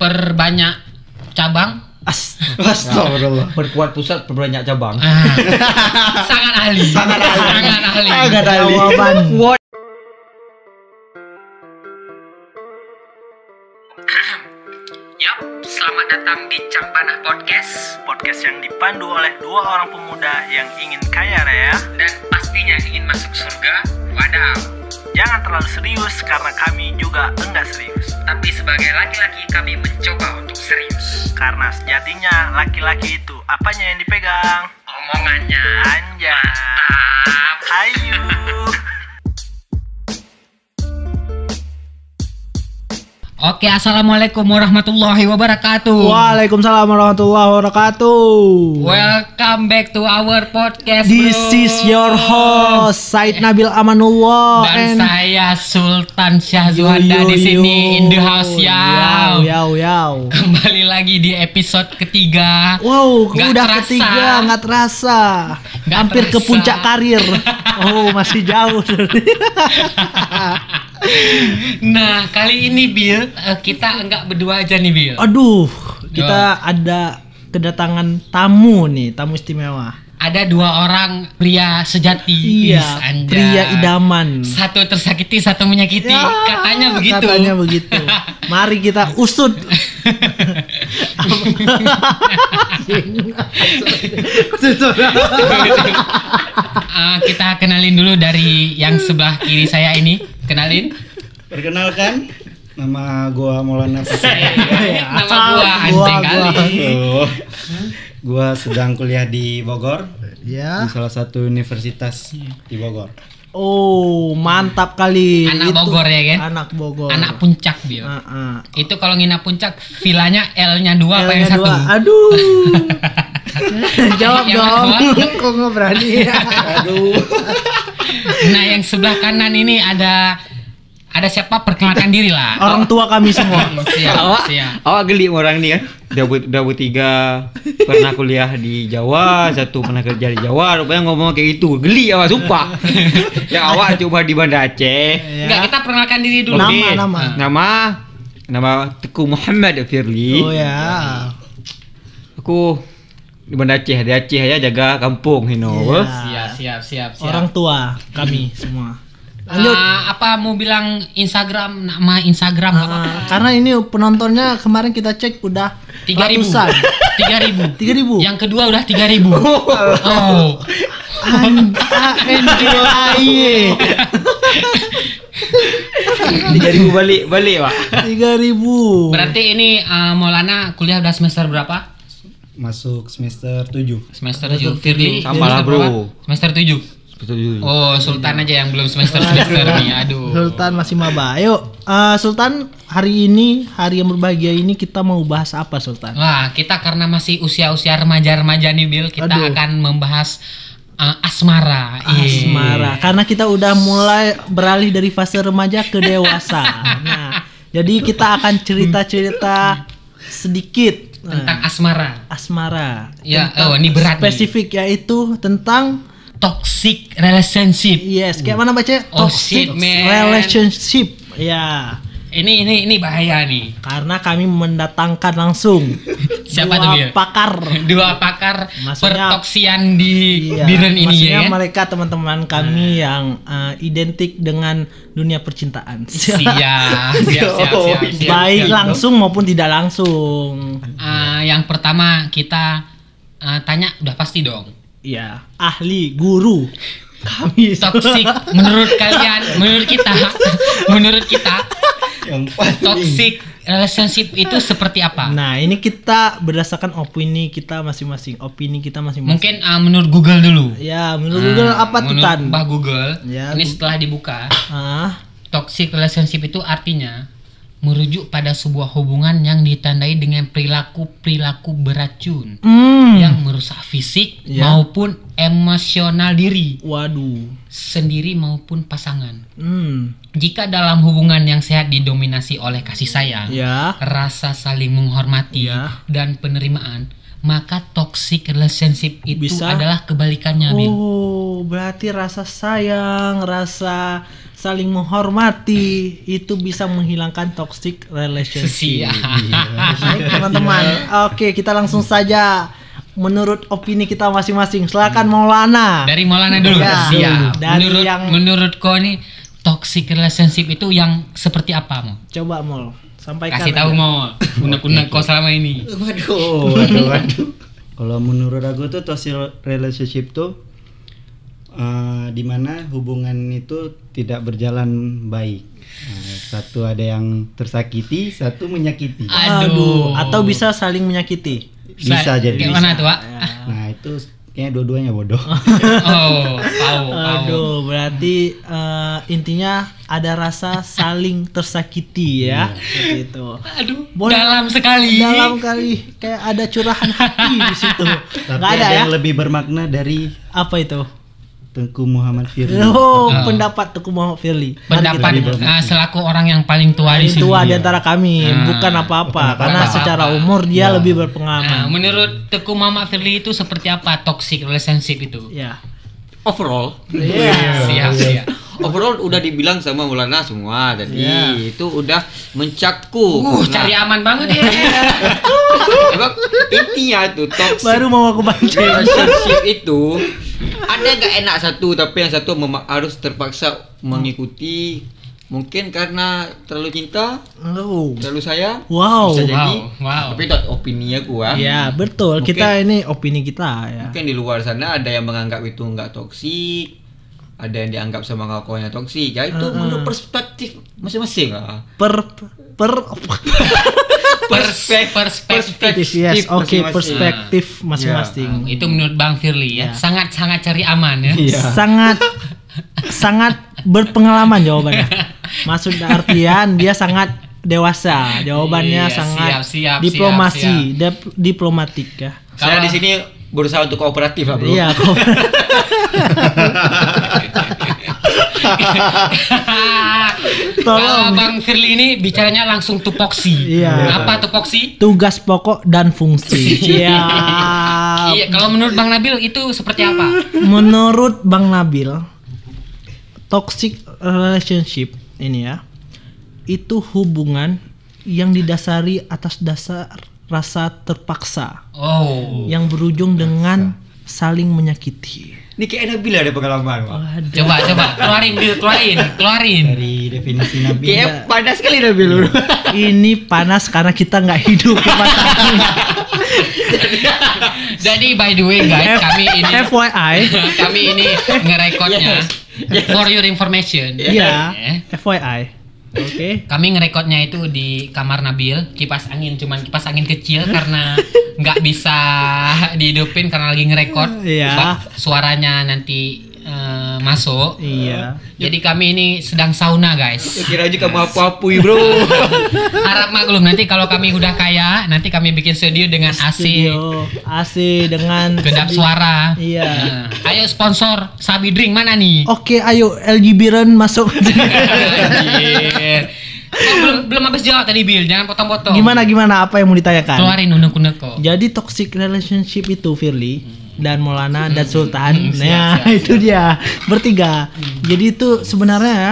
perbanyak cabang. As- Astagfirullah. Perkuat pusat perbanyak cabang. Ah, sangat ahli. Sangat ahli. Sangat ahli. Agak ahli. Jawaban. Yap, selamat datang di Campana Podcast Podcast yang dipandu oleh dua orang pemuda yang ingin kaya raya. dan pastinya ingin masuk surga. Wadaw. Jangan terlalu serius karena kami juga enggak serius. Tapi sebagai laki-laki kami mencoba untuk serius. Karena sejatinya laki-laki itu apanya yang dipegang? Omongannya. Anjay. Mantap. Hayu. Oke, assalamualaikum warahmatullahi wabarakatuh. Waalaikumsalam warahmatullahi wabarakatuh. Welcome back to our podcast. This bro. is your host Said Nabil Amanullah Dan and saya Sultan Syahzuanda di sini in the house ya. Yau, yau, yau. Kembali lagi di episode ketiga. Wow, Nggak udah terasa. ketiga nggak terasa. Nggak Hampir ke terasa. puncak karir. Oh, masih jauh. Nah, kali ini Bill, eh, kita enggak berdua aja nih Bill. Aduh, kita ada kedatangan tamu nih, tamu istimewa. Ada dua orang pria sejati. Iya, pria idaman. Satu tersakiti, satu menyakiti. Ya, Katanya begitu. Katanya begitu. Mari kita usut. Ah, kita kenalin dulu dari yang sebelah kiri saya ini. Kenalin. Perkenalkan, nama gua Maulana Pasir. Nama gua anjing Gua, kali. Tuh. Gua sedang kuliah di Bogor, ya. di salah satu universitas di Bogor. Oh, mantap kali. Anak Itu- Bogor ya kan? Anak Bogor. Anak puncak Bill. Ah, ah. Itu kalau nginap puncak, vilanya L-nya dua apa yang L-nya satu? Aduh. Jawab Yang dong. Kok nggak berani? Aduh. Nah, yang sebelah kanan ini ada ada siapa? Perkenalkan diri lah. Orang tua kami semua. Siap, siap. awak geli orang nih kan? Udah, ber- udah bertiga pernah kuliah di Jawa, satu pernah kerja di Jawa, rupanya ngomong kayak gitu. Geli awak sumpah. yang awak cuma di Banda Aceh. Ya. Enggak, kita perkenalkan diri dulu. Nama, nama. Nama nama Teguh Muhammad Firly. Oh ya. Aku di Banda Aceh, di Aceh aja jaga kampung, you know. Iya. Siap, siap, siap, siap. Orang tua kami semua. Lanjut. Ah, apa mau bilang Instagram nama Instagram apa? Ah, karena ini penontonnya kemarin kita cek udah Tiga ribu. Tiga ribu. Tiga ribu. Yang kedua udah tiga ribu. Oh. A-N-J-A-Y. Tiga ribu balik balik pak. Tiga ribu. Berarti ini ah, Maulana kuliah udah semester berapa? Masuk semester 7 Semester 7. Firly Sama lah, semester bro. Semester 7. Oh, Sultan aja yang belum semester-semester nih. Aduh. Sultan masih maba. Ayo, eh, Sultan hari ini hari yang berbahagia ini kita mau bahas apa Sultan? Wah, kita karena masih usia-usia remaja-remaja nih, Bill, kita Aduh. akan membahas uh, asmara. Iya. Asmara. Karena kita udah mulai beralih dari fase remaja ke dewasa. Nah, jadi kita akan cerita-cerita sedikit Tentang nah, asmara. asmara. Ya, oh, ini berat nih. Spesifik yaitu tentang Toxic relationship. yes, kayak mana baca? Oh, Toxic shit, man. relationship. Ya. Ini ini ini bahaya nih. Karena kami mendatangkan langsung Siapa dua tuh, pakar. Dua pakar Maksudnya- pertoksian di Iya, Biren ini maksudnya ya mereka teman-teman kami yang eh, identik dengan dunia percintaan. Siap, siap, siap, siap, siap, siap, Baik siap. langsung maupun tidak langsung. Ah, yang pertama kita ah, tanya udah pasti dong. Ya, ahli guru kami Toxic menurut kalian, menurut kita, menurut kita Yang paling toxic relationship itu seperti apa? Nah, ini kita berdasarkan opini kita masing-masing. Opini kita masing-masing. Mungkin ah, menurut Google dulu. Ya, menurut Google Ah, apa tuh menurut Tan? Mbah Google. Ya, ini setelah dibuka, Ah, toxic relationship itu artinya merujuk pada sebuah hubungan yang ditandai dengan perilaku-perilaku beracun hmm. yang merusak fisik Ya. maupun emosional diri Waduh. sendiri maupun pasangan. Hmm. Jika dalam hubungan yang sehat didominasi oleh kasih sayang, Ya. rasa saling menghormati Ya. dan penerimaan, maka toxic relationship itu Bisa. adalah kebalikannya, Bil. Oh, berarti rasa sayang, rasa saling menghormati itu bisa menghilangkan toxic relationship. Baik, teman-teman. Oke, kita langsung saja menurut opini kita masing-masing. Silakan Maulana. Dari Maulana dulu. Ya. Siap. Dari menurut yang- menurut kau nih toxic relationship itu yang seperti apa, Mo? Coba Mol, sampaikan. Kasih tahu. Mo. Unek-unek kau selama ini. Waduh, waduh, waduh. Kalau menurut aku tuh toxic relationship tuh eh, di mana hubungan itu tidak berjalan baik. Nah, satu ada yang tersakiti, satu menyakiti. Aduh, atau bisa saling menyakiti. Bisa jadi. Kayak mana tuh, Pak? Nah itu kayaknya dua-duanya bodoh. Oh, tahu. Aduh, berarti eh, intinya ada rasa saling tersakiti ya, seperti itu. Aduh, Boleh. dalam sekali. Dalam kali kayak ada curahan hati di situ. Tapi Nggak ada ada ya? yang lebih bermakna dari Apa itu? Tengku Muhammad Firly. Oh, Ah. pendapat Tuku Muhammad Firly. Pendapat ah, selaku orang yang paling tua di sini. tua di antara kami, Ah. bukan apa-apa, karena apa-apa. secara umur dia Ya. lebih berpengalaman. menurut Teguh Mama Firly itu seperti apa toxic relationship itu? Ya. Overall, Iya. Siap, siap. Overall udah dibilang sama Maulana semua tadi. Iya. Itu udah mencakup. Uh, Nah, cari aman banget ya. Emang intinya tuh toxic Baru mau aku baca. relationship itu ada nggak enak satu tapi yang satu harus terpaksa mengikuti mungkin karena terlalu cinta Oh. terlalu sayang Wow. bisa jadi Wow, wow. tapi itu opini aku ah Ya, betul. Mungkin- Kita ini opini kita ya. mungkin di luar sana ada yang menganggap itu nggak toksik ada yang dianggap sama kawannya toksik ya itu menurut perspektif masing-masing lah Per per Perspek- perspektif. yes, oke, masing-masing. perspektif masing-masing. Ah, itu menurut Bang Firly ya. Ya. Sangat-sangat cari aman ya. Iya. sangat sangat berpengalaman jawabannya. Maksud artian dia sangat dewasa. Jawabannya Iya, sangat siap, siap, diplomasi, dep- diplomatik ya. saya di sini berusaha untuk kooperatif lah bro Iya, kok. Kalau Tolong. Bang Firly ini bicaranya langsung tupoksi. Iya. Apa tupoksi? Tugas pokok dan fungsi. Iya. Iya, kalau menurut Bang Nabil itu seperti apa? Menurut Bang Nabil, toxic relationship ini ya, itu hubungan yang didasari atas dasar rasa terpaksa Oh. yang berujung dengan saling menyakiti. Ini kayak Nabil ada pengalaman Pak. Waduh. Coba coba keluarin Bil, keluarin, keluarin. Dari definisi Nabi. kayak panas sekali Nabil Ini panas karena kita nggak hidup di masa ini. Jadi by the way guys, kami ini FYI, kami ini ngerekodnya for your information. iya, Eh, FYI. Oke. Kami ngerekodnya itu di kamar Nabil, kipas angin cuman kipas angin kecil karena nggak bisa dihidupin karena lagi ngerekod. Iya. Ba- Suaranya nanti eh, masuk. Iya. Jadi kami ini sedang sauna guys. kira aja kamu apa-apui bro Harap maklum nanti kalau kami udah kaya, nanti kami bikin studio dengan AC, Studio AC dengan kedap suara. Iya. Nah, ayo sponsor Sabi Drink mana nih? Oke, ayo LG Biren masuk. Oh, belum belum habis jawab tadi Bill, jangan potong-potong. gimana gimana apa yang mau ditanyakan? Keluarin unek-unek kok. Jadi toxic relationship itu Firly dan Maulana dan Sultan. nah, itu dia. Bertiga. Jadi itu sebenarnya ya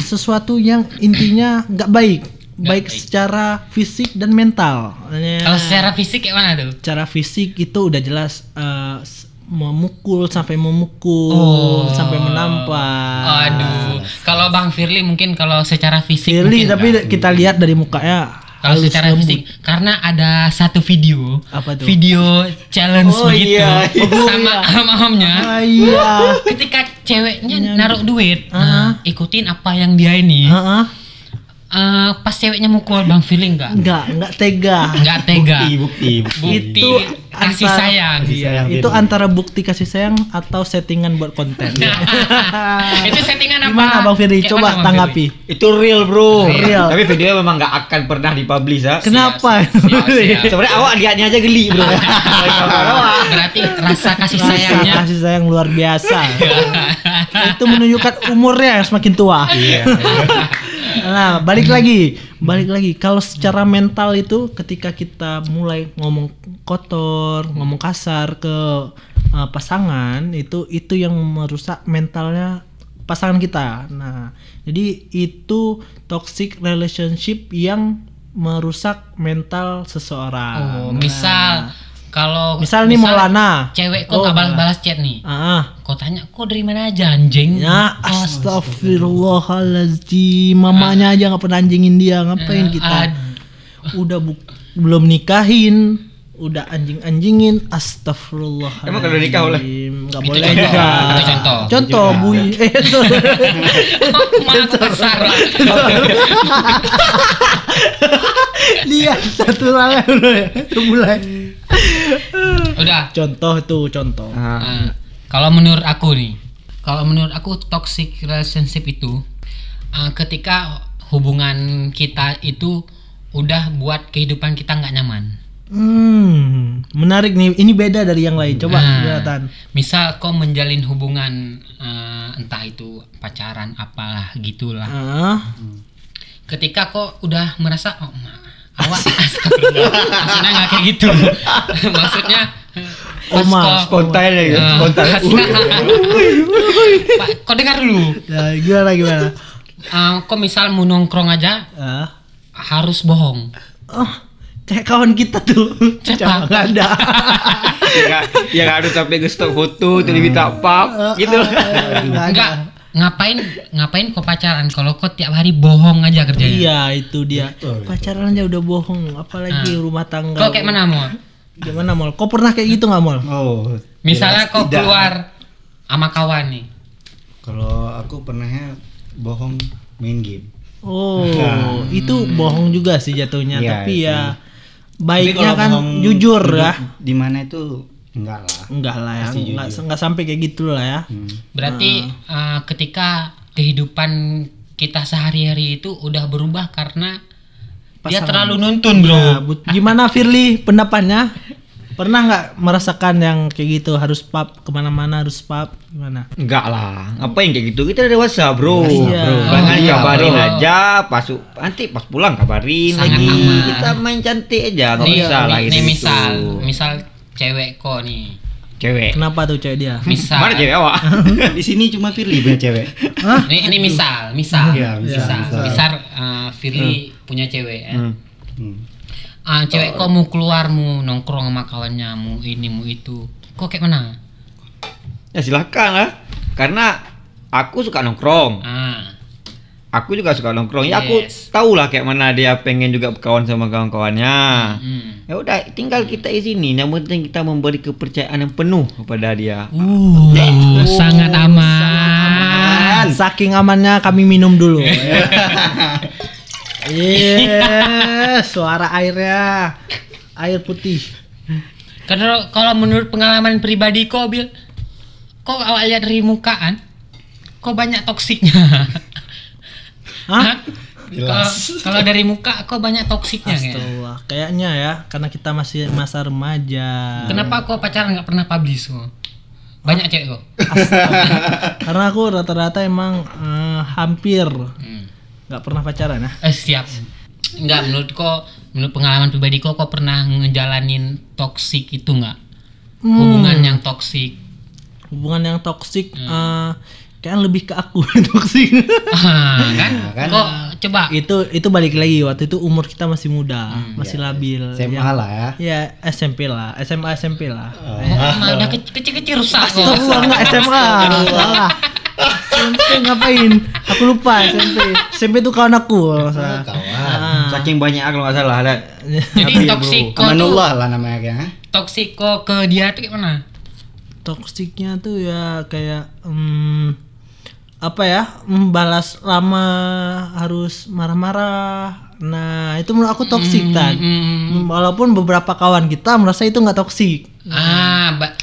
sesuatu yang intinya nggak baik. baik baik. secara fisik dan mental. Ya. Kalau secara fisik kayak mana tuh? Secara fisik itu udah jelas eh, s- memukul sampai memukul Oh. sampai menampar. Aduh, kalau Bang Firly mungkin kalau secara fisik Firly tapi enggak. kita lihat dari mukanya kalau secara lembut. fisik karena ada satu video Apa tuh? video challenge Oh, begitu iya, iya. sama om-omnya Ah, iya. ketika ceweknya naruh duit Ah. nah, ikutin apa yang dia ini Heeh. Eh, pas ceweknya mukul Bang Firly enggak Enggak, enggak tega. enggak tega Bukti, bukti, bukti. bukti Itu kasih antara- sayang Kasih sayang Itu Firly. antara bukti kasih sayang atau settingan buat konten. itu settingan apa Gimana Bang Firly? Coba Bang tanggapi. itu real bro Real. tapi videonya memang nggak akan pernah dipublish ya Kenapa? sebenarnya awak lihatnya aja geli bro berarti rasa kasih Rasa sayangnya kasih sayang luar biasa. itu menunjukkan umurnya yang semakin tua. Iya. Nah, balik lagi, balik lagi. Kalau secara mental itu ketika kita mulai ngomong kotor, ngomong kasar ke uh, pasangan itu itu yang merusak mentalnya pasangan kita. Nah, jadi itu toxic relationship yang merusak mental seseorang. Oh, misal kalau Misal nih Maulana. cewek kok Oh, nggak balas-balas chat nih. Ah, Kau tanya kok dari mana aja anjing? ya astagfirullahaladzim. Mamanya aja nggak pernah anjingin dia, ngapain Eh, kita? ad- Udah bu- belum nikahin, udah anjing-anjingin, astagfirullahaladzim. Emang kalau nikah boleh? Nggak boleh contoh, juga. itu contoh. Contoh, Juga. bui. Eh, lah. Lihat satu ya. Itu mulai. Udah. Contoh tuh, contoh. Nah, kalau menurut aku nih, kalau menurut aku toxic relationship itu uh, ketika hubungan kita itu udah buat kehidupan kita nggak nyaman. Hmm, menarik nih. Ini beda dari yang lain. Coba Nah, kelihatan. Misal kau menjalin hubungan uh, entah itu pacaran apalah gitulah. Ah, Ketika kau udah merasa oh ma, awak maksudnya nggak kayak gitu. maksudnya Oh, pas ma, kau- Spontan ya, Eh, spontan. pas- Pak, kau dengar dulu. ya, gimana gimana? Uh, kau misal mau nongkrong aja Ah. harus bohong. Oh, kayak kawan kita tuh. Siapa? Nggak ada. yang, yang harus sampai ke stok foto tuh diminta pap gitu Nggak ada. Enggak, ngapain ngapain kau pacaran kalau kau tiap hari bohong aja kerjanya. Iya, itu dia. Pacaran aja udah bohong, apalagi rumah tangga. Kau kayak mana mau? Gimana, Mol? Kau pernah kayak gitu nggak, Mol? Oh, Misalnya tidak. keluar sama kawan nih. Kalau aku pernahnya bohong main game. Oh, Nah. itu bohong juga sih jatuhnya, Iya, tapi sih. ya Tapi baiknya kan bohong jujur ya. Di mana itu enggak lah. Enggak lah ya, enggak, enggak sampai kayak gitu lah ya. Hmm. Berarti uh, ketika kehidupan kita sehari-hari itu udah berubah karena dia Pasangan. terlalu nuntun, Bro. Ya, but- gimana Firly pendapatnya? Pernah nggak merasakan yang kayak gitu harus pub ke mana-mana harus pub gimana? enggak lah ngapain kayak gitu kita udah dewasa bro Iya. bro Oh, iya, kabarin bro. aja pas nanti pas pulang kabarin Sangat lagi aman. kita main cantik aja nggak nih, usah lah nih, gitu nih misal, misal cewek kok nih. cewek Kenapa tuh cewek dia? Misal. mana cewek awak Di sini cuma Firly punya cewek. Hah? Ini, ini misal, misal. Iya, misal, misal. misal. Misal, uh, Firly punya cewek. eh. Hmm. Hmm. Ah, cewek kok mau keluar mau nongkrong sama kawannya mau ini mau itu kok kayak mana ya silakan lah karena aku suka nongkrong ah aku juga suka nongkrong. Ya aku tahu lah kayak mana dia pengen juga berkawan sama kawan-kawannya. Hmm. ya udah tinggal kita izini yang penting kita memberi kepercayaan yang penuh kepada dia. Uh sangat aman. Saking amannya kami minum dulu. Iya, suara airnya. Air putih. karena kalau menurut pengalaman pribadi kok bil kok awak lihat dari mukaan kok banyak toksiknya Hah? Kalau kalau dari muka kok banyak toksiknya kayaknya. Astagfirullah. Kayaknya ya, karena kita masih masa remaja. Kenapa kok pacaran nggak pernah publish kok? Banyak cewek kok. Karena aku rata-rata emang eh, hampir Hmm. nggak pernah pacaran ya. Eh siap. Enggak menurut kok menurut pengalaman pribadi kok kok pernah ngejalanin toksik itu nggak? Hmm. Hubungan yang toksik. Hubungan yang toksik Hmm. eh, kayak lebih ke aku toksik. Ah, kan? kan? Kok coba itu itu balik lagi waktu itu umur kita masih muda, Hmm, masih iya, labil. SMA Ya, lah ya. ya SMP lah, SMA SMP lah. Oh, emang udah kecil- kecil-kecil rusak kok. Enggak SMA. Salah. SMP ngapain? Aku lupa SMP. SMP itu kawan aku kalau nggak salah. Kawan. Ah. saking banyak kalau nggak salah ada Jadi toksik kok tuh lah namanya kan. toksik kok ke dia tuh kayak mana? Toksiknya tuh ya kayak hmm, apa ya? hmm, balas lama harus marah-marah. Nah, itu menurut aku toksik kan. Hmm, Walaupun beberapa kawan kita merasa itu nggak toksik. ah, ba-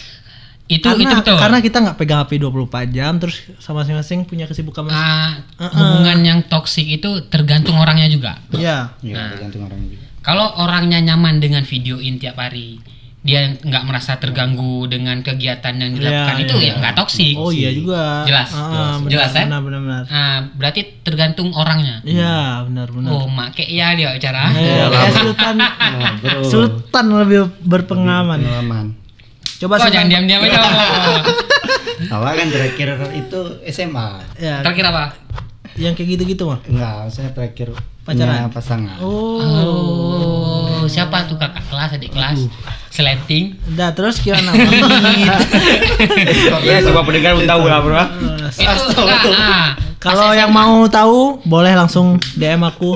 itu karena, itu betul. Karena kita nggak pegang HP 24 jam terus sama masing-masing punya kesibukan masing Ah, Uh-uh. hubungan yang toksik itu tergantung orangnya juga. Iya. Iya, tergantung orangnya juga. Kalau orangnya nyaman dengan videoin tiap hari, dia nggak merasa terganggu dengan kegiatan yang dilakukan Iya, itu iya. ya nggak toksik. Oh iya juga. Jelas. Ah, benar, Jelas, ya? Benar benar benar. Ah, berarti tergantung orangnya. Iya, benar benar. Oh, make ya dia cara. Eh, kayak Sultan bro. Sultan lebih berpengalaman. Pengalaman. Coba Kok jangan diam-diam aja. Awak kan terakhir itu SMA. Ya, Terakhir apa? yang kayak gitu-gitu mah. Enggak, saya terakhir Pacaran? punya pasangan. Oh. Oh, siapa tuh kakak kelas, adik kelas? Sleting. Udah terus gimana? Ya, semua pendengar udah tahu lah, Bro. Itu enggak, ah, Kalau yang mau tahu boleh langsung DM aku.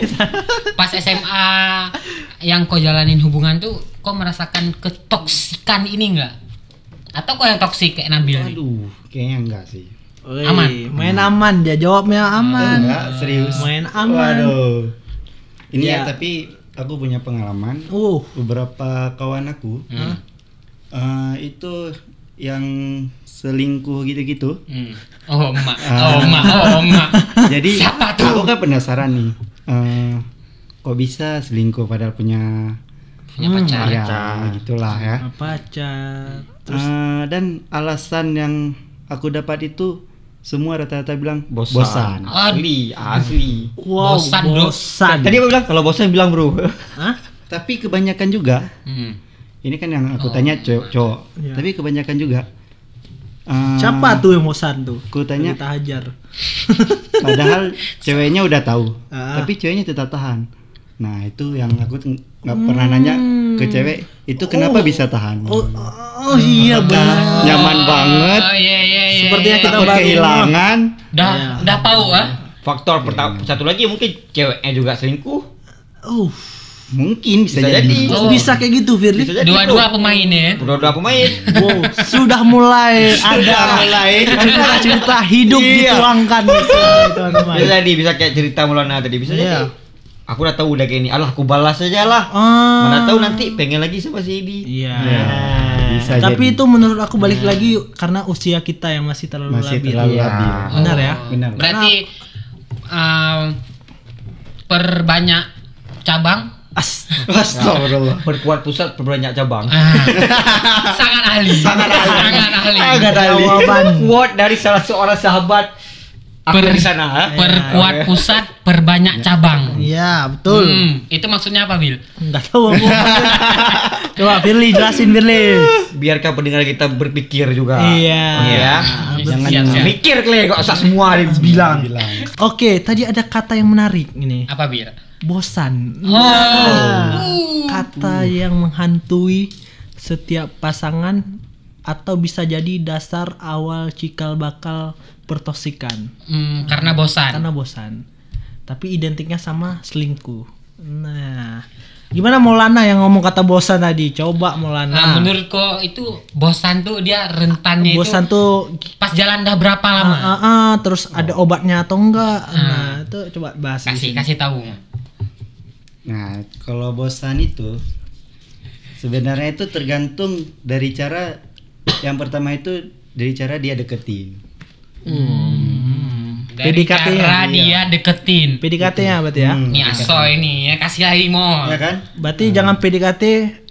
pas SMA yang kau jalanin hubungan tuh kau merasakan ketoksikan ini enggak? Atau kau yang toksik kayak Nabil? Aduh, kayaknya enggak sih. Wih, Aman. Main aman dia jawabnya aman. Enggak, serius. Main aman. Waduh. Ini Ya. ya tapi aku punya pengalaman. Uh, Beberapa kawan aku Hmm. eh, itu yang selingkuh gitu-gitu. Hmm. Oh, emak. Oh, emak. Oh, emak. Jadi Siapa tuh? aku kan penasaran nih. eh, kok bisa selingkuh padahal punya Punya pacar. ya gitulah ya. apa cat? Eh, dan alasan yang aku dapat itu semua rata-rata bilang Bosan. bosan. Asli, asli. Wow, Bosan, bro. bosan. Tadi apa bilang? Kalau bosan bilang, Bro. Hah? Tapi kebanyakan juga Hmm. ini kan yang aku Oh. tanya cowok, cowok. Iya. tapi kebanyakan juga eh, Siapa tuh yang bosan tuh? Aku tanya Kita hajar. padahal ceweknya udah tahu Ah. tapi ceweknya tetap tahan nah itu yang aku nggak pernah nanya ke cewek itu kenapa Oh. bisa tahan Oh, oh iya benar. nyaman banget Oh, iya iya iya. Seperti yang iya. kita takut baru- kehilangan Dah, Iya. dah tahu ah. Faktor pertama satu lagi mungkin ceweknya juga selingkuh. Oh, mungkin bisa, Bisa jadi, jadi. Oh. bisa kayak gitu Firly. Dua-dua pemain ya. Dua-dua pemain. Wow, sudah mulai ada mulai. cerita-cerita hidup Iya. dituangkan di sini, teman-teman. Bisa jadi bisa kayak cerita Maulana tadi bisa Iya. jadi. Aku udah tahu udah kayak ini. Alah, aku balas aja lah. Ah. Mana tahu nanti pengen lagi sama si Edi. Iya. Ya, bisa Tapi jadi. itu menurut aku balik lagi karena usia kita yang masih terlalu Masih labil. terlalu Iya. labil. Benar ya? Oh, Benar. Berarti um, perbanyak cabang. As. Astagfirullah. Perkuat pusat perbanyak cabang. Ah, sangat ahli. Sangat ahli. Sangat ahli. Agak Jawaban. Quote dari salah seorang sahabat Per- di sana. ha? Perkuat pusat, perbanyak cabang. Iya, betul. Hmm, itu maksudnya apa, Bil? Enggak tahu aku. Coba Firly jelasin Firly. Biarkan pendengar kita berpikir juga. Iya. Iya. Jangan Jangan siap. mikir kle kok usah semua dibilang. bilang Oke, tadi ada kata yang menarik ini. Apa, Bil? Bosan. Oh. Nah, kata yang menghantui setiap pasangan atau bisa jadi dasar awal cikal bakal pertosikan Hmm, karena bosan. karena bosan. Tapi identiknya sama selingkuh. Nah, gimana Maulana yang ngomong kata bosan tadi? Coba Maulana. Nah, menurut kok itu bosan tuh dia rentannya bosan itu tuh pas jalan dah berapa lama? ah, ah, ah, terus ada obatnya atau enggak? Nah, itu coba bahas. di kasih sini. kasih tahu. Nah, kalau bosan itu sebenarnya itu tergantung dari cara yang pertama itu dari cara dia deketin. Dari PDKT-nya, cara iya. dia deketin. PDKT-nya berarti ya. Hmm, Nih nih ya kasih lagi mau. ya kan? Berarti jangan PDKT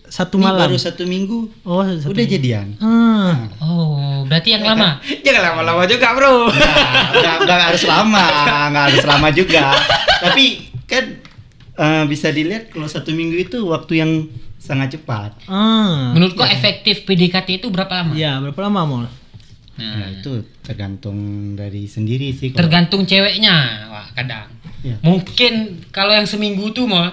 satu Ini malam. baru satu minggu Oh, satu. udah jadian. Ah. Oh, berarti yang lama. Jangan lama-lama juga, Bro. nggak, nggak harus lama, nggak harus lama juga. Tapi kan eh, bisa dilihat kalau satu minggu itu waktu yang sangat cepat. Ah. Menurut kok efektif PDKT itu berapa lama? Ya, berapa lama mau? Nah, Nah, itu tergantung dari sendiri sih. kalau- tergantung ceweknya, wah kadang. Iya. Mungkin kalau yang seminggu tuh mau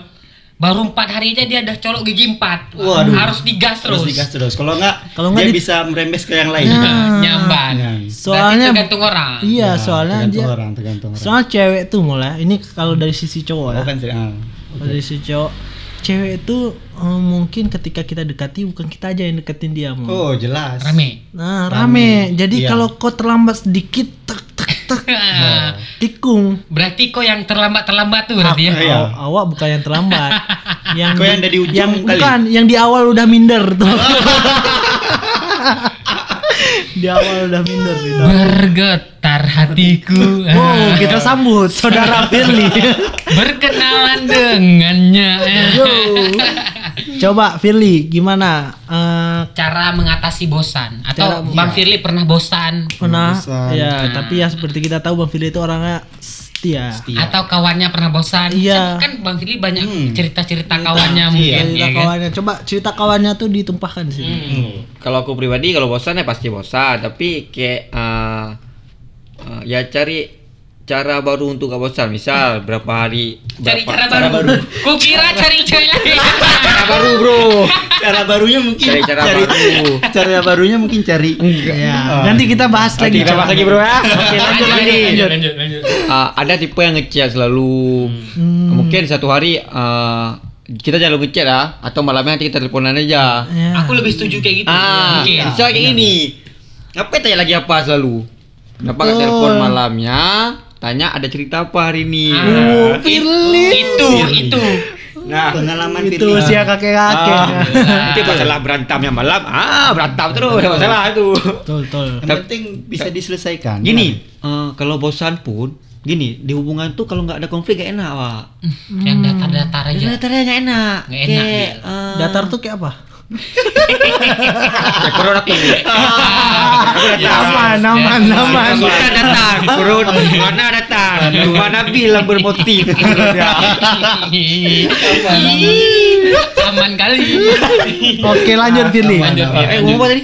baru empat hari aja dia udah colok gigi empat. Wah, Waduh. harus digas terus. Terus digas terus. Kalau nggak, Kalau nggak dia di- bisa merembes ke yang lain. Nah. Nyamban. Nah. Berarti Soalnya tergantung orang. Iya, Ya, soalnya tergantung dia orang, tergantung orang. Soalnya cewek tuh mulai ini kalau dari sisi cowok ya. Oh, kan sering- ah. Kalau dari sisi cowok, cewek itu eh, mungkin ketika kita dekati bukan kita aja yang deketin dia mau. Oh, jelas. Rame. Nah, rame. Jadi Iya. kalau kau terlambat sedikit tek tek tek tikung. berarti kok yang terlambat terlambat tuh berarti ya. Aw- Iya. awak bukan yang terlambat. yang Kau yang dari ujung yang kali. bukan, yang di awal udah minder tuh. di awal udah minder gitu. Bergetar hatiku. Wow, kita sambut saudara Firly. Berkenalan dengannya. Yo. Coba Firly, gimana? Eh, Cara mengatasi bosan atau Cara- Bang Firly pernah bosan? pernah Bosan. ya, tapi ya seperti kita tahu Bang Firly itu orangnya setia. Setia. Atau kawannya pernah bosan. Iya. Kan Bang Fili banyak Hmm. cerita-cerita Cerita, kawannya iya. mungkin cerita ya kan. kawannya. Coba cerita kawannya tuh ditumpahkan di sini. Hmm. Kalau aku pribadi kalau bosan ya pasti bosan, tapi kayak eh, eh, ya cari cara baru untuk gak bosan. Misal berapa hari Cari berapa- cara, baru. Ku kira cari cewek lagi. Cara baru, Bro. cara barunya mungkin Cari cara baru. cara barunya mungkin cari Ya. Oh. Nanti kita bahas lagi. Nanti kita bahas lagi, Bro ya. Oke, lanjut lagi. lanjut, lanjut, lanjut. Ah, ada tipe yang ngechat selalu. Hmm. Mungkin satu hari ah, kita jangan ngechat lah atau malamnya nanti kita teleponan aja. Ya. Aku lebih setuju kayak gitu. Ah, mungkin. bisa kayak gini. Ngapain tanya lagi apa selalu? Kenapa nggak Betul. telepon malamnya? Tanya ada cerita apa hari ini? Ah, Oh, itu, Firly. itu, itu. Nah, pengalaman itu Firly. si kakek-kakek. ah, itu masalah berantamnya malam. Ah, berantem terus ada masalah itu. Betul, betul. yang penting bisa diselesaikan Gini, eh, kalau bosan pun gini di hubungan tuh kalau nggak ada konflik gak enak pak Yang datar-datar aja. Jadi datarnya nggak enak Nggak enak, Kayak, eh, Datar tuh kayak apa? Kayak corona tuh Aman, aman, aman. Sultan datang, turun mana datang, mana bilang bermotif. Aman kali. Oke, lanjut Firly. Eh, ngomong tadi?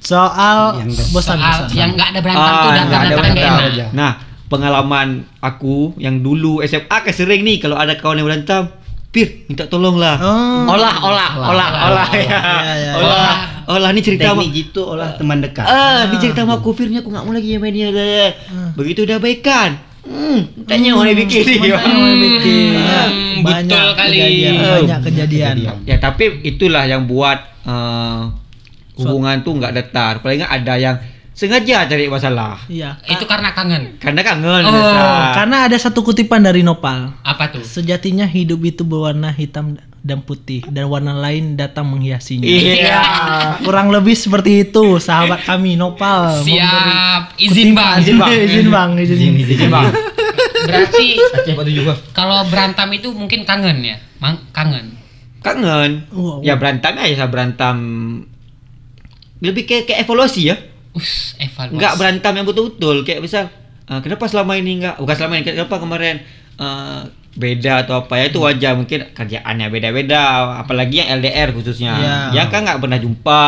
Soal bosan, Soal yang nggak ada berantem tuh Ah, datar-datar nggak berantem. enak. Nah, pengalaman aku yang dulu SMA kan sering nih kalau ada kawan yang berantem, Pir, minta tolong lah. Oh. Olah, olah, olah, olah, ya. Iya, iya, Olah, olah, ini cerita sama gitu olah teman dekat Ah, ini cerita sama aku Firnya aku nggak mau lagi sama dia. Begitu udah baikan. Hmm, tanya orang yang bikin. Mana yang bikin? Hmm, banyak betul kali. kejadian, banyak kejadian. Ya tapi itulah yang buat eh, hubungan tuh nggak datar. Paling nggak ada yang sengaja cari masalah. Iya. Itu karena kangen. Karena kangen Oh. Karena ada satu kutipan dari Nopal. Apa tuh? Sejatinya hidup itu berwarna hitam dan putih dan warna lain datang menghiasinya. Iya. Kurang lebih seperti itu sahabat kami Nopal. Siap. Izin bang. Izin bang, izin bang, izin. Izin bang. Berarti Aceh batu juga. kalau berantem itu mungkin kangen ya? Mang kangen. Kangen. Wow. Ya berantem aja berantem. Lebih kayak kayak evaluasi ya. Us, evaluasi. Enggak berantem yang betul-betul. Kayak misal eh, kenapa selama ini enggak bukan selama ini kenapa kemarin? Eh, beda atau apa? Ya itu wajar. Mungkin kerjaannya beda-beda. Apalagi yang LDR khususnya. Iya. yang kan nggak pernah jumpa.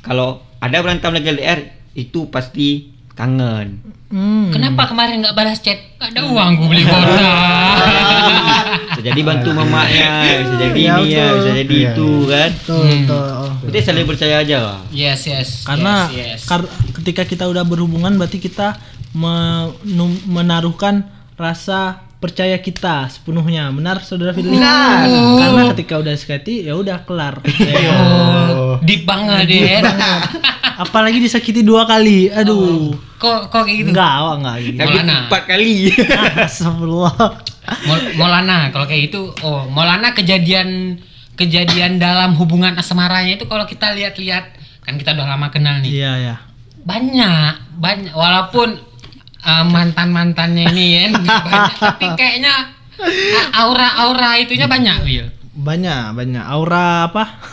Kalau ada berantem lagi LDR itu pasti kangen Hmm. Kenapa kemarin nggak balas chat? Gak ada uang gue beli kuota. bisa jadi bantu mamanya bisa jadi Iya, ini ya bisa jadi Iya, itu kan Betul, Hmm. betul. Berarti saling percaya aja lah yes yes. Karena yes, yes. kar- ketika kita udah berhubungan berarti kita menaruhkan rasa percaya kita sepenuhnya. Benar Saudara Firly? Benar. Karena ketika udah sakiti ya udah kelar. Oh, deep banget deh. Apalagi disakiti dua kali. Aduh. Kok kok kayak gitu? Enggak, oh, enggak gitu. tapi Maulana. empat kali Astagfirullah. Mol- Molana kalau kayak itu oh Molana kejadian kejadian dalam hubungan asmaranya itu kalau kita lihat-lihat kan kita udah lama kenal nih Iya, ya. banyak banyak walaupun mantan mantannya ini ya banyak tapi kayaknya aura aura itunya banyak Will Banyak, banyak. Aura apa?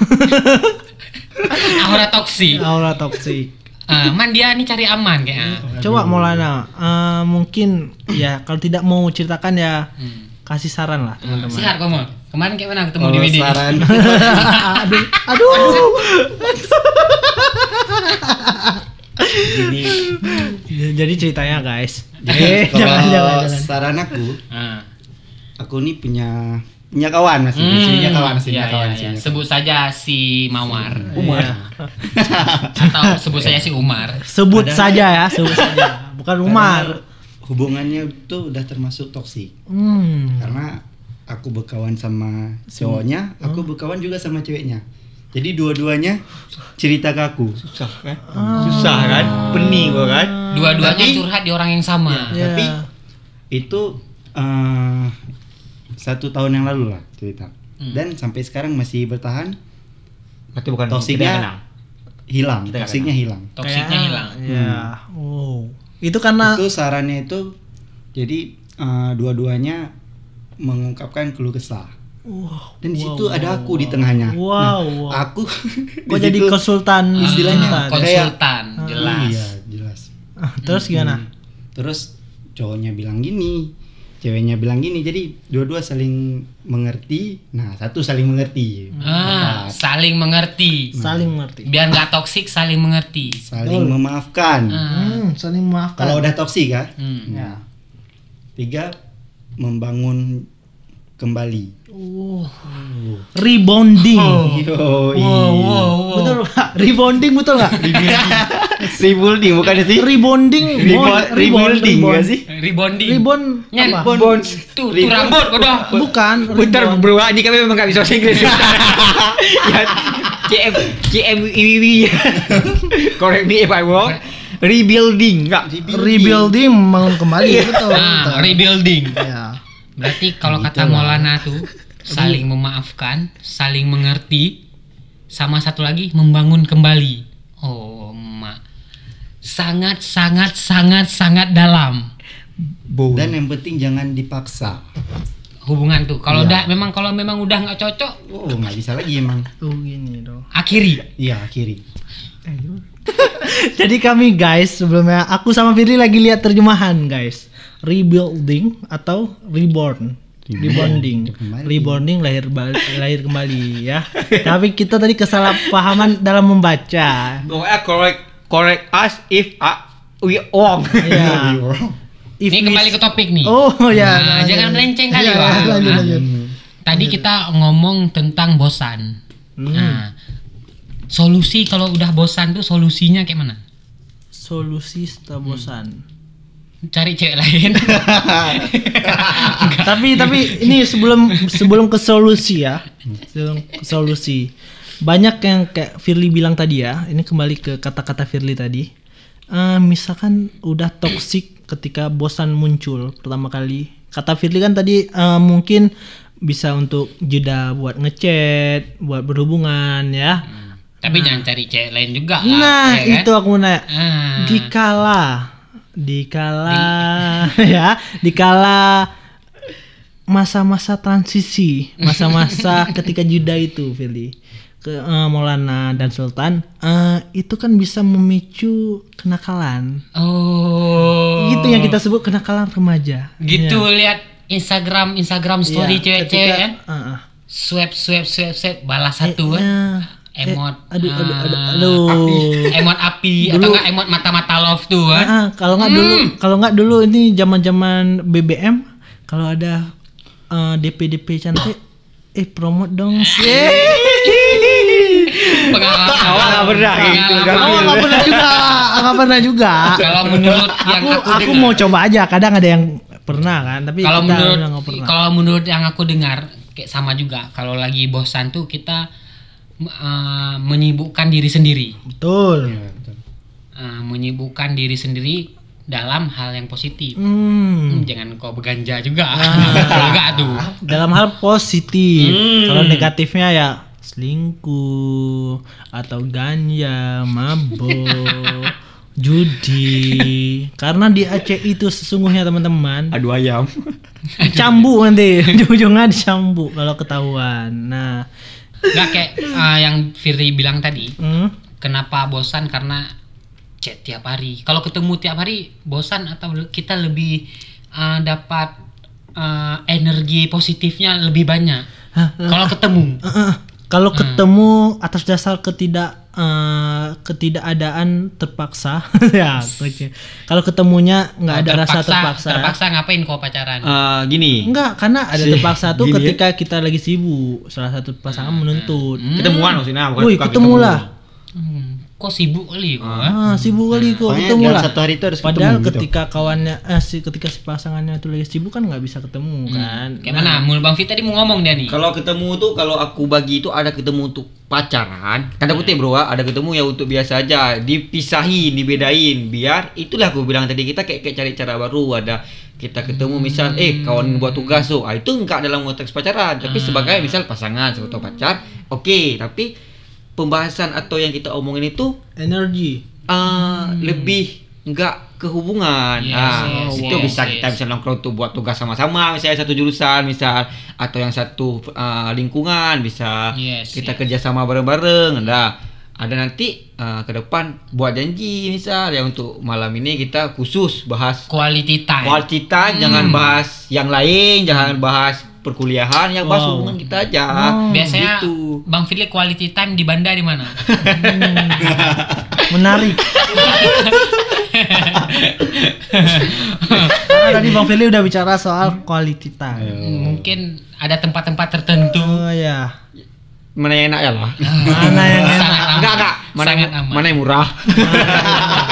aura toksik Aura toksik. Ah, man dia nih cari aman kayaknya Coba Maulana, eh, mungkin ya kalau tidak mau ceritakan ya hmm. kasih saran lah teman-teman. Sihat kamu kemarin kayak mana ketemu di Kalau WD saran aduh, aduh. gini Jadi ceritanya guys. jadi kalau jangan, jangan, jangan. saran aku Ah. aku nih punya punya kawan masih Hmm, punya kawan masih iya, punya kawan iya, iya. Sebut saja si Mawar. Umar. Atau sebut saja si Umar. Sebut saja ya, sebut saja. Bukan Umar. Karena hubungannya itu udah termasuk toksik Hmm. karena aku berkawan sama cowoknya aku berkawan juga sama ceweknya jadi dua-duanya cerita ke aku susah kan susah kan pening gua kan Dua-duanya curhat di orang yang sama. Ya. tapi itu eh, satu tahun yang lalu lah cerita Hmm. dan sampai sekarang masih bertahan berarti bukan Toksiknya- kita kenal. hilang toksiknya hilang Toksiknya hilang. Ya. Oh. Itu karena itu sarannya itu jadi eh, dua-duanya mengungkapkan keluh kesah Wow, dan di wow, situ ada wow, aku di wow. tengahnya Wow, Nah, wow. aku Kok di jadi situ- konsultan istilahnya Ah, konsultan. konsultan, jelas. iya jelas Ah, Terus gimana? Hmm. terus cowoknya bilang gini ceweknya bilang gini jadi dua-dua saling mengerti nah satu saling mengerti Ah, saling mengerti. saling mengerti Biar nggak toksik, saling mengerti. saling memaafkan Ah. hmm, saling memaafkan kalau udah toksik ya Hmm. ya tiga membangun kembali oh. rebounding Yo, Wow, wow, wow. betul nggak rebounding betul nggak Rebuilding bukan sih? rebounding rebuilding rebound. nggak sih? Rebonding. rebound apa? Bonds. Tuh, tuh rambut udah. bukan Bentar rebound. bro, ini kami memang gak bisa bahasa Inggris. ya, CM, CM, IWW. Correct me if I'm wrong. Rebuilding, enggak? rebuilding membangun kembali betul Nah, rebuilding. ya Berarti kalau kata Maulana tuh saling memaafkan, saling mengerti, sama satu lagi membangun kembali. Oh, mak. Sangat sangat sangat sangat dalam dan yang penting jangan dipaksa hubungan tuh. Kalau Iya. udah memang kalau memang udah nggak cocok, oh nggak bisa lagi emang tuh gini dong akhiri. iya akhiri Jadi kami guys sebelumnya aku sama Firly lagi lihat terjemahan guys. Rebuilding atau reborn. Rebonding, Kembali. rebonding lahir lahir kembali ya. Tapi kita tadi kesalahpahaman dalam membaca. Pokoknya correct, correct us if uh, we wrong. Ya. If Ini kembali ke topik nih. Oh ya. Nah, jangan melenceng kali, Ya, lanjut, Hah? lanjut. Tadi kita ngomong tentang bosan. Hmm. Nah, solusi kalau udah bosan tuh solusinya kayak mana? Solusi setelah bosan. Cari cewek lain. tapi tapi ini sebelum sebelum ke solusi ya sebelum ke solusi banyak yang kayak Firly bilang tadi ya ini kembali ke kata-kata Firly tadi Eh, misalkan udah toksik ketika bosan muncul pertama kali kata Firly kan tadi eh, mungkin bisa untuk jeda buat ngechat buat berhubungan ya Tapi jangan cari cewek lain juga lah. nah ya kan? itu aku mau nanya Ah. dikala dikala ya dikala masa-masa transisi masa-masa ketika jeda itu Fili ke eh, Maulana dan Sultan eh, itu kan bisa memicu kenakalan Oh. itu yang kita sebut kenakalan remaja Gitu Ya. lihat Instagram Instagram story Iya, cewek-cewek ketika- kan. ah, ah. Swipe swipe swipe swipe balas satu kan. Eh, Emot. aduh, aduh, aduh, ah, aduh. Emot api Dulu- atau enggak emot mata-mata love tuh kan. Ah, ah, kalau nggak dulu kalau nggak dulu ini zaman-zaman BBM kalau ada eh, DP DP cantik eh promote dong Pengalaman. Awak nggak pernah gitu, Pengalaman. Nggak pernah juga, nggak pernah juga. Kalau menurut yang aku, aku, aku mau coba aja. Kadang ada yang pernah kan, tapi kalau menurut kalau menurut yang aku dengar kayak sama juga kalau lagi bosan tuh kita uh, menyibukkan diri sendiri Betul. Iya, betul. Uh, menyibukkan diri sendiri dalam hal yang positif Hmm. Hmm, jangan kau berganja juga Ah. kalau enggak tuh Dalam hal positif. Hmm. Kalau negatifnya ya selingkuh atau ganja, mabuk, judi. Karena di Aceh itu sesungguhnya teman-teman Aduh ayam. dicambuk nanti ujung-ujungnya dicambuk kalau ketahuan. Nah, nggak kayak uh, yang Firly bilang tadi hmm, kenapa bosan? Karena chat tiap hari. Kalau ketemu tiap hari bosan atau kita lebih uh, dapat uh, energi positifnya lebih banyak. Kalau ketemu. Kalau ketemu atas dasar ketidak eh, ketidakadaan terpaksa ya oke. kalau ketemunya nggak ada rasa terpaksa, terpaksa ngapain kau pacaran Eh, gini. Enggak, karena ada Si- terpaksa tuh gini ya. ketika kita lagi sibuk, salah satu pasangan menuntut. Ketemuan maksudnya bukan ketemu ketemu. lah. Hmm, kok sibuk kali kau Ah, ah? sibuk kali kok. Pokoknya ketemu lah. satu hari itu harus Padahal ketemu gitu. ketika kawannya eh si ketika si pasangannya tuh lagi sibuk kan nggak bisa ketemu kan. kayak mana? Mul bang Fit tadi mau ngomong dia nih. Kalau ketemu tuh kalau aku bagi itu ada ketemu untuk pacaran. Tanda kutip bro, ah, ada ketemu ya untuk biasa aja, dipisahin, dibedain biar itulah aku bilang tadi kita kayak, kayak cari cara baru. Ada kita ketemu misal eh kawan buat tugas tuh. Ah, itu enggak dalam konteks pacaran. Tapi sebagai misal pasangan atau pacar oke. Tapi pembahasan atau yang kita omongin itu Energi. ah, lebih enggak ke hubungan. Yes, ah, yes, itu yes, bisa yes. kita bisa nongkrong tuh buat tugas sama-sama, misalnya satu jurusan, misal atau yang satu ah, lingkungan bisa Yes, kita yes. kerja sama bareng-bareng. Nah, ada nanti eh, ke depan buat janji misal ya untuk malam ini kita khusus bahas Quality time. quality time jangan bahas yang lain jangan bahas perkuliahan yang bahas Wow. hubungan kita aja Oh, Biasanya gitu. Bang Firly quality time di Banda di mana? Menarik. Karena tadi Bang Fili udah bicara soal quality time. Mungkin ada tempat-tempat tertentu. Oh ya. mana yang enak ya lah Mana yang enak? Sangat aman. enggak enggak mana aman. mana yang murah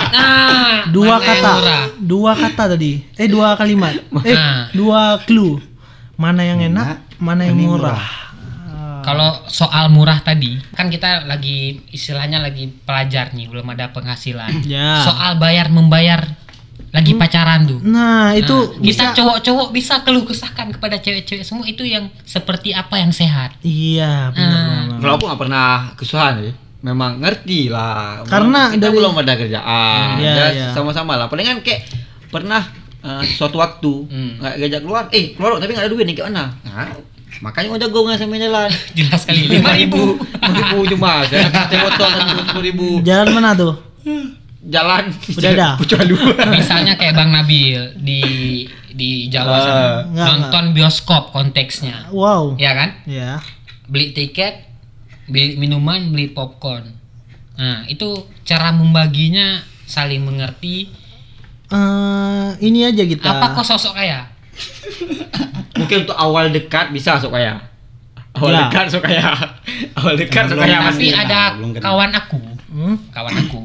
Nah, Dua yang kata. murah? Dua kata tadi. Eh dua kalimat. Eh Ah. dua clue. Mana yang enak, mana yang mana yang murah. Kalau soal murah tadi, kan kita lagi istilahnya lagi pelajar nih, belum ada penghasilan. Ya. Soal bayar membayar lagi pacaran tuh. Nah, itu Nah, bisa kita cowok-cowok bisa keluh kesahkan kepada cewek-cewek semua itu yang seperti apa yang sehat. Iya, benar. Ah. benar. kalau aku nggak pernah kesusahan ya memang ngerti lah Karena kita dari- belum ada kerjaan Iya, ya iya. sama-sama lah palingan kayak pernah eh, suatu waktu Hmm. nggak ngajak keluar eh keluar tapi nggak ada duit nih kayak mana nah, makanya mau jago nggak sampai jalan Jelas sekali lima ribu. lima ribu cuma saya kasih botol sepuluh ribu Jalan mana tuh? jalan Udah ada? Pucualu Misalnya kayak Bang Nabil di di Jawa Ah. sana. Nonton bioskop konteksnya. Wow. Ya kan? Ya. Beli tiket, beli minuman, beli popcorn. Nah, itu cara membaginya saling mengerti. Eh, ini aja kita. Apa kok sosok kaya? mungkin untuk awal dekat bisa sok kaya awal Ya. dekat sok kaya awal dekat sok Belum, kaya tapi masih Tapi ada kawan aku, Hmm? kawan aku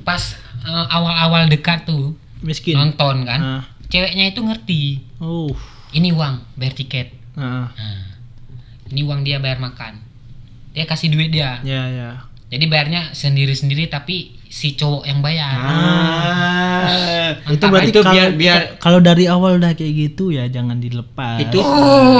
pas eh, awal-awal dekat tuh Miskin. nonton kan, Ah. ceweknya itu ngerti. Oh. Ini uang bayar tiket. Nah, Nah, ini uang dia bayar makan. Dia kasih duit dia. ya ya. Jadi bayarnya sendiri-sendiri tapi si cowok yang bayar. ah Itu Mantap. berarti itu kalau biar biar kalau dari awal udah kayak gitu ya jangan dilepas. itu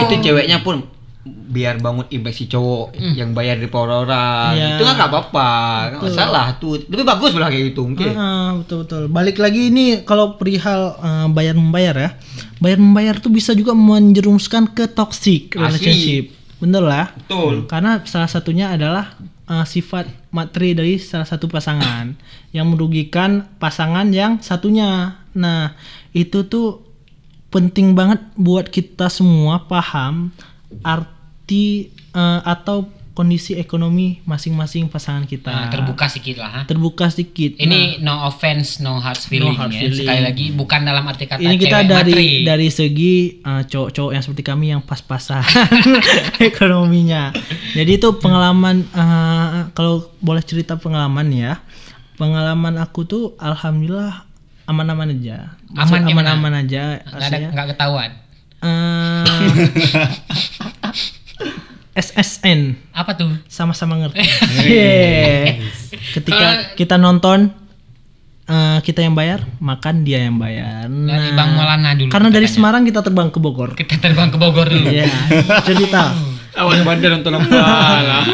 itu ceweknya pun biar bangun image si cowok yang bayar di orang Iya. itu kan nggak apa-apa nggak Betul. masalah tuh lebih bagus malah kayak gitu mungkin Ah, betul betul. Balik lagi ini kalau perihal eh, bayar membayar ya. Bayar membayar tuh bisa juga menjerumuskan ke toxic Asli. relationship. Bener lah. betul Karena salah satunya adalah eh, sifat materi dari salah satu pasangan yang merugikan pasangan yang satunya. Nah, itu tuh penting banget buat kita semua paham arti eh, atau kondisi ekonomi masing-masing pasangan kita. Nah, terbuka sedikit lah. ha. Terbuka sedikit. Ini no offense, no hard feeling hard ya. feeling. Sekali lagi bukan dalam arti kata ini kita cewek dari materi. dari segi uh, cowok-cowok yang seperti kami yang pas-pasan ekonominya. Jadi itu pengalaman uh, kalau boleh cerita pengalaman ya. Pengalaman aku tuh alhamdulillah aman-aman aja. Maksud Aman aman-aman aja. nggak ada Artinya, nggak ketahuan. uh, SSN Apa tuh? sama-sama ngerti. Yeah. Ketika kita nonton uh, kita yang bayar, makan dia yang bayar. Dari Nah, Bang Maulana dulu. karena dari. Semarang kita terbang ke Bogor. kita terbang ke Bogor dulu. Iya, cerita. Awalnya bandar nonton apa lah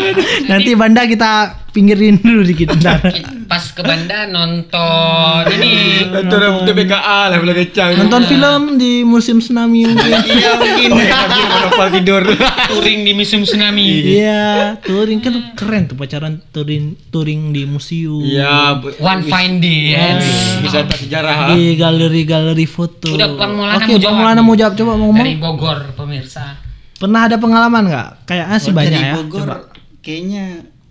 Nanti Banda kita pinggirin dulu dikit ntar. Pas ke Banda nonton ini nonton untuk BKA lah boleh kecang Nonton film di musim tsunami mungkin. iya mungkin tapi monopol tidur touring di musim tsunami. Iya, touring kan keren tuh pacaran touring touring di museum. iya One fine day. ya. bisa tak sejarah ha? Di galeri-galeri foto. Udah, Bang Maulana Oke, mau Bang jawab Maulana nih. mau jawab coba mau ngomong. Dari Bogor pemirsa. Pernah ada pengalaman nggak? Kayaknya sih Oh, banyak dari ya. Bogor Coba. kayaknya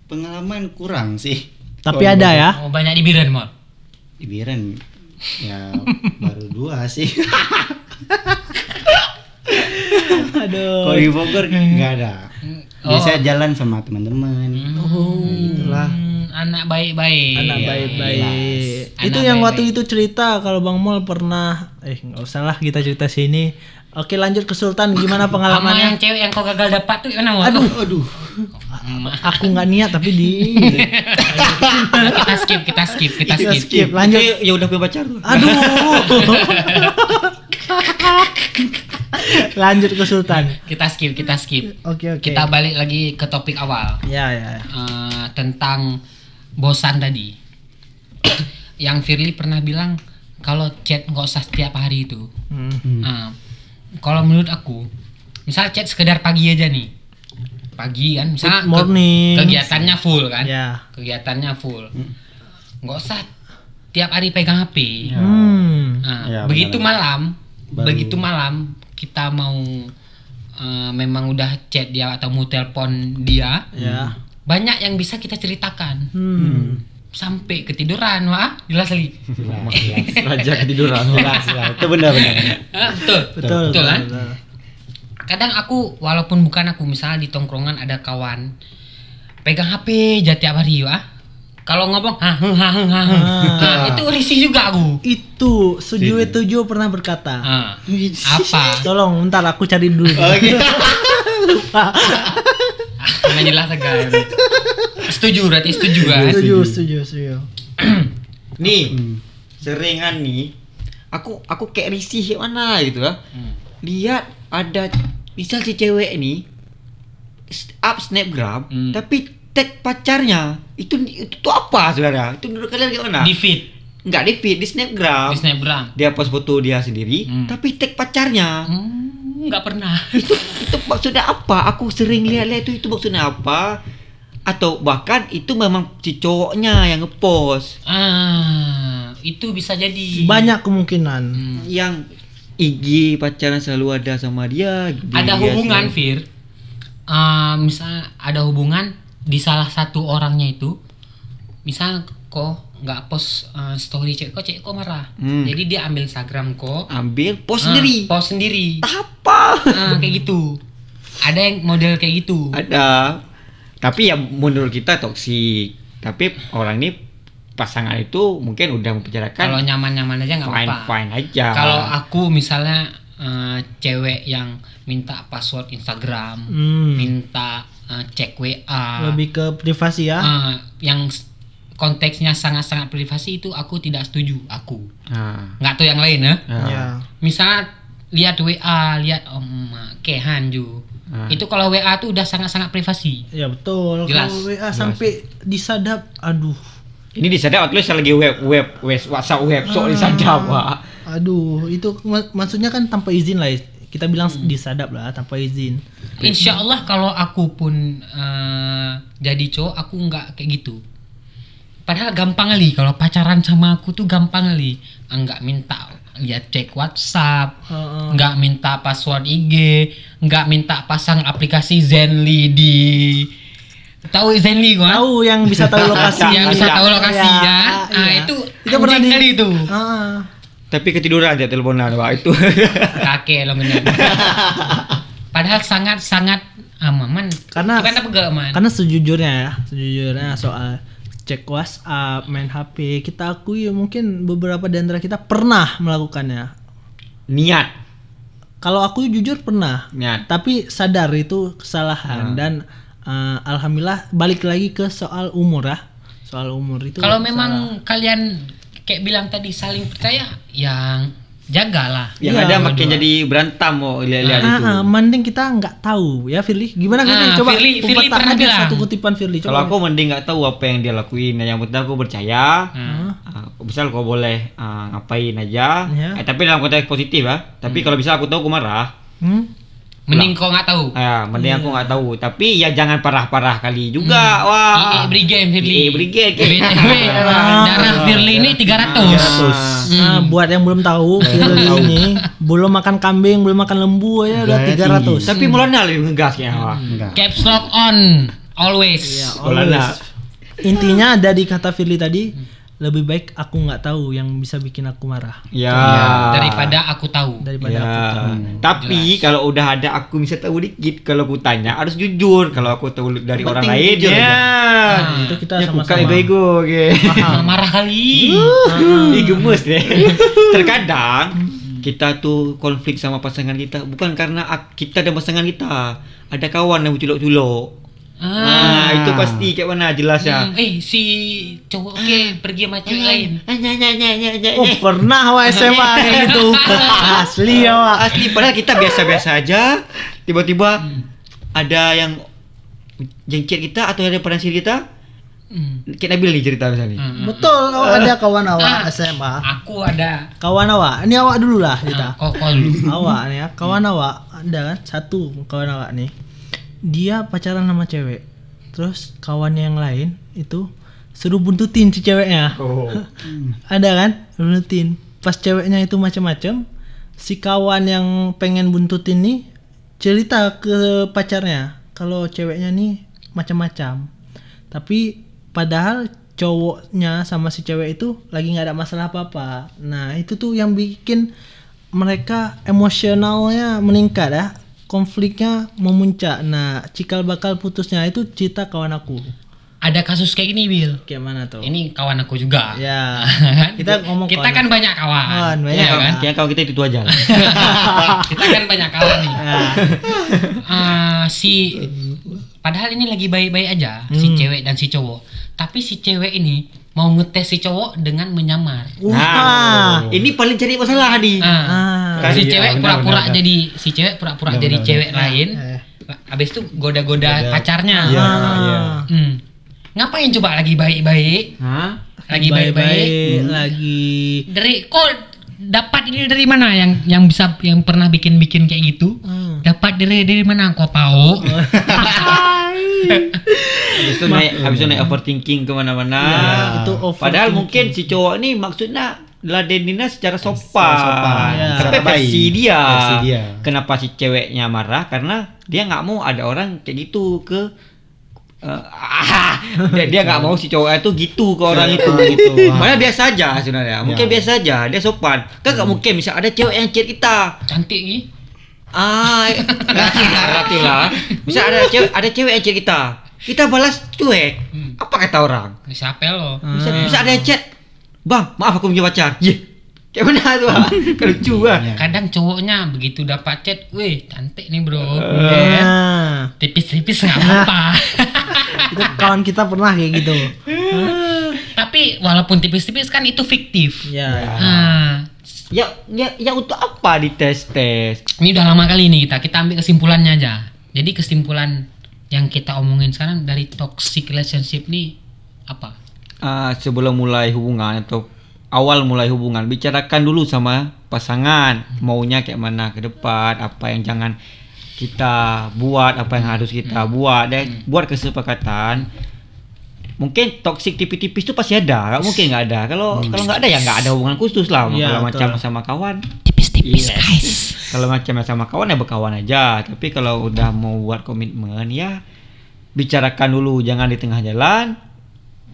pengalaman kurang sih Tapi ada ya. Oh, banyak di Biren Mall. di Biren ya baru dua sih Aduh. kalau di Bogor nggak ada Oh. biasa jalan sama teman-teman Oh, itulah. Hmm, anak baik-baik. Anak Iya, baik-baik. Itu Anak yang waktu baik-baik. itu cerita kalau Bang Mol pernah eh nggak usah lah kita cerita sini. Oke lanjut ke Sultan gimana Sama yang pengalamannya? cewek yang kau gagal dapat tuh gimana? Wak? Aduh, aduh aku nggak niat tapi di kita skip, kita skip, kita Kita skip. skip. Lanjut. Oke, ya udah punya pacar tuh Aduh. lanjut ke Sultan. Kita skip, kita skip. Oke oke. Kita balik lagi ke topik awal Ya ya. Eh, tentang bosan tadi. yang Firly pernah bilang kalau chat nggak usah setiap hari itu. Hmm. Nah, kalau menurut aku, misal chat sekedar pagi aja nih. pagi kan misalnya Good morning. kegiatannya full kan Ya. kegiatannya full nggak usah tiap hari pegang HP Hmm. Nah, Ya, begitu benar. malam Baru- begitu malam kita mau eh, memang udah chat dia atau mau telepon dia Ya. banyak yang bisa kita ceritakan Hmm. Sampai ketiduran wah jelas li Raja ketiduran. Jelas, jelas. Itu benar-benar. Ah, betul Betul. betul kan betul. kadang aku walaupun bukan aku misalnya di tongkrongan ada kawan pegang HP aja tiap hari wah kalau ngomong ha ha ha ha, ha. Nah, itu risih juga aku Itu Suju Tujuh pernah berkata. Ah, apa Tolong, ntar aku cari dulu. Lupa. nggak jelas agak setuju berarti setuju kan? Setuju, setuju, setuju. Nih, seringan nih. Aku aku kayak risih kayak mana gitu ya. Lihat ada misal si cewek nih s- up snapgram Hmm. tapi tag pacarnya itu itu tuh apa saudara itu menurut kalian gimana di feed. Nggak di feed di snapgram di snapgram dia post foto dia sendiri Hmm. tapi tag pacarnya. Hmm, nggak pernah. Itu itu maksudnya apa? Aku sering lihat-lihat itu itu maksudnya apa atau bahkan itu memang si cowoknya yang ngepost. Ah itu bisa jadi. Banyak kemungkinan. Hmm. yang IG pacaran selalu ada sama dia ada dia hubungan selalu- Fir. Ah, misal ada hubungan di salah satu orangnya itu misal kok nggak post eh, story cek kok cek kok marah. Hmm. jadi dia ambil Instagram kok ambil post ah, sendiri. post sendiri. Apa Ah, kayak gitu. Ada yang model kayak gitu. Ada tapi ya menurut kita toksik tapi orang ini pasangan itu mungkin udah membicarakan kalau nyaman-nyaman aja nggak fine apa-apa. fine aja. Kalau aku misalnya eh, cewek yang minta password Instagram Hmm. minta eh, cek WA Lebih ke privasi ya. Ah, yang konteksnya sangat-sangat privasi itu aku tidak setuju aku. Nah, nggak tahu yang lain ya. Nah, Ya. misalnya lihat WA lihat om kehan ju Ah. itu kalau WA tuh udah sangat-sangat privasi Ya betul. Jelas. Kalau WA sampai disadap, aduh. ini disadap atau lagi web web web WhatsApp web so disadap wah Aduh, itu mak- maksudnya kan tanpa izin lah. Kita bilang Hmm. disadap lah tanpa izin. Insya Allah kalau aku pun eh, jadi cowok aku nggak kayak gitu padahal gampang kali kalau pacaran sama aku tuh gampang kali Ah, nggak minta lihat cek WhatsApp Heeh. nggak minta password IG, nggak minta pasang aplikasi Zenly di tahu Zenly kan? Tahu yang bisa tahu lokasi. Yang bisa tahu lokasi Ya, ya. Ah, iya. itu Itu pernah di- kali itu. Ah. tapi ketiduran dia teleponan wah itu Kakek lo bener. Padahal sangat sangat aman. Karena- Bukan apa gak aman. Karena sejujurnya ya, sejujurnya soal cek WhatsApp, main HP, kita akui mungkin beberapa di antara kita pernah melakukannya. niat Kalau aku jujur pernah, niat tapi sadar itu kesalahan Hmm. dan eh, alhamdulillah balik lagi ke soal umur ya. Soal umur itu. Kalau salah. memang kalian kayak bilang tadi saling percaya, yang jagalah. yang Iya, ada makin jadi berantem mau lihat-lihat Ah, itu ah, mending kita nggak tahu ya Firly. Gimana Firly? Ah, Coba Firly- Firly pernah aja bilang. satu kutipan Firly. kalau aku mending nggak tahu apa yang dia lakuin yang penting aku percaya Hmm. Ah, misal kau boleh ah, ngapain aja Ya. Eh, tapi dalam konteks positif ya tapi kalau bisa aku tahu aku marah Hmm? Mending kau nggak tahu. ya mending Iya. aku nggak tahu tapi ya jangan parah-parah kali juga wah IE Brigade Firly. Brigade. BTW darah Firly ini 300. Hmm. Nah, buat yang belum tahu, Firly ini belum makan kambing, belum makan lembu ya udah Udah 300. tapi mulanya lebih ngegas ya wah. Enggak. Caps lock on always. Ya, Mulanya. always. Intinya ada di kata Firly tadi, lebih baik aku nggak tahu yang bisa bikin aku marah ya Daripada aku tahu. daripada Ya. aku tahu. Tapi kalau udah ada aku bisa tahu dikit kalau aku tanya harus jujur kalau aku tahu dari Yang orang penting lain jujur ya. Nah, itu kita ya bukan sama-sama. ego-ego oke. Ah, marah kali. Ih gemes deh. Terkadang kita tuh konflik sama pasangan kita bukan karena kita dan pasangan kita. Ada kawan yang culok-culok. Nah, itu pasti kayak mana jelas ya. Hmm, eh si cowok oke pergi sama cewek lain. Oh pernah wa SMA kayak gitu asli ya wa Asli padahal kita biasa-biasa aja. Tiba-tiba ada yang jengkit kita atau ada penasir kita Hmm. kita Nabil nih cerita misalnya Hmm. betul oh, ada kawan awak Ah. SMA Aku ada. kawan awak. Ini awak dulu lah kita kok kok dulu. awak nih ya. Kawan awak ada kan? Satu kawan awak nih dia pacaran sama cewek. Terus kawannya yang lain itu suruh buntutin si ceweknya. Ada kan? Buntutin. Pas ceweknya itu macam-macam si kawan yang pengen buntutin nih cerita ke pacarnya kalau ceweknya nih macam-macam. Tapi padahal cowoknya sama si cewek itu lagi nggak ada masalah apa-apa. Nah itu tuh yang bikin mereka emosionalnya meningkat ya konfliknya memuncak nah cikal bakal putusnya itu cerita kawan aku Ada kasus kayak gini, Bil. kayak mana tuh Ini kawan aku juga. ya Kan? kita ngomong kita kawan. kan banyak kawan. Kawan, banyak Iya kawan. kan? Kayaknya kalau kita itu aja kita kan banyak kawan nih. Nah, Ah, si padahal ini lagi baik-baik aja si Hmm. cewek dan si cowok. Tapi si cewek ini mau ngetes si cowok dengan menyamar. wah Nah, ini paling cari masalah di. Ah, Ah. si Iya, cewek pura-pura jadi si cewek pura-pura jadi cewek lain. Eh. Habis itu goda-goda Goda- pacarnya. Iya, iya. Hmm. Ngapain coba lagi baik-baik? Hah? Lagi baik-baik. Hmm. lagi Dari kok dapat ini dari mana yang yang bisa yang pernah bikin-bikin kayak gitu? Hmm. Dapat dari dari mana kau tahu? Habis itu naik, habis itu naik overthinking ke mana-mana. Ya, itu overthinking. Padahal mungkin si cowok ini maksudnya ladeninnya secara sopan. sopan, Ya. Tapi versi dia. Versi dia. Kenapa si ceweknya marah? Karena dia nggak mau ada orang kayak gitu ke eh, ah, dia dia nggak mau si cowoknya tuh gitu ke orang itu. gitu. Padahal biasa aja sebenarnya. Mungkin Ya. biasa aja. Dia sopan. Kan nggak mungkin misal ada cewek yang chat kita. Cantik nih. Ah, relatif lah, relatif lah. Misal ada cewek, ada cewek yang chat kita. Kita balas cuek. Hmm. Apa kata orang? Siapa lo? Bisa, Hmm. bisa ada yang chat. Bang, maaf aku punya pacar. Ye. Kayak mana tuh? Kan lucu ah. Ya. Kadang cowoknya begitu dapat chat, weh cantik nih bro. Nah, Tipis-tipis nggak apa-apa. itu kawan kita pernah kayak gitu. Tapi walaupun tipis-tipis kan itu fiktif. Ya. Ah, Ya, ya, ya untuk apa dites tes? ini udah lama kali nih kita kita ambil kesimpulannya aja. Jadi kesimpulan yang kita omongin sekarang dari toxic relationship nih apa? Ah, sebelum mulai hubungan atau awal mulai hubungan bicarakan dulu sama pasangan. Maunya kayak mana ke depan apa yang jangan kita buat apa yang harus kita buat. Dan buat kesepakatan mungkin toxic tipis-tipis itu pasti ada. Nggak mungkin nggak ada. Kalau kalau nggak ada ya nggak ada hubungan khusus lah. Iya, kalau betul. macam sama kawan. Tipis-tipis Yes. guys. kalau macam sama kawan ya berkawan aja. Tapi kalau udah mau buat komitmen ya bicarakan dulu. Jangan di tengah jalan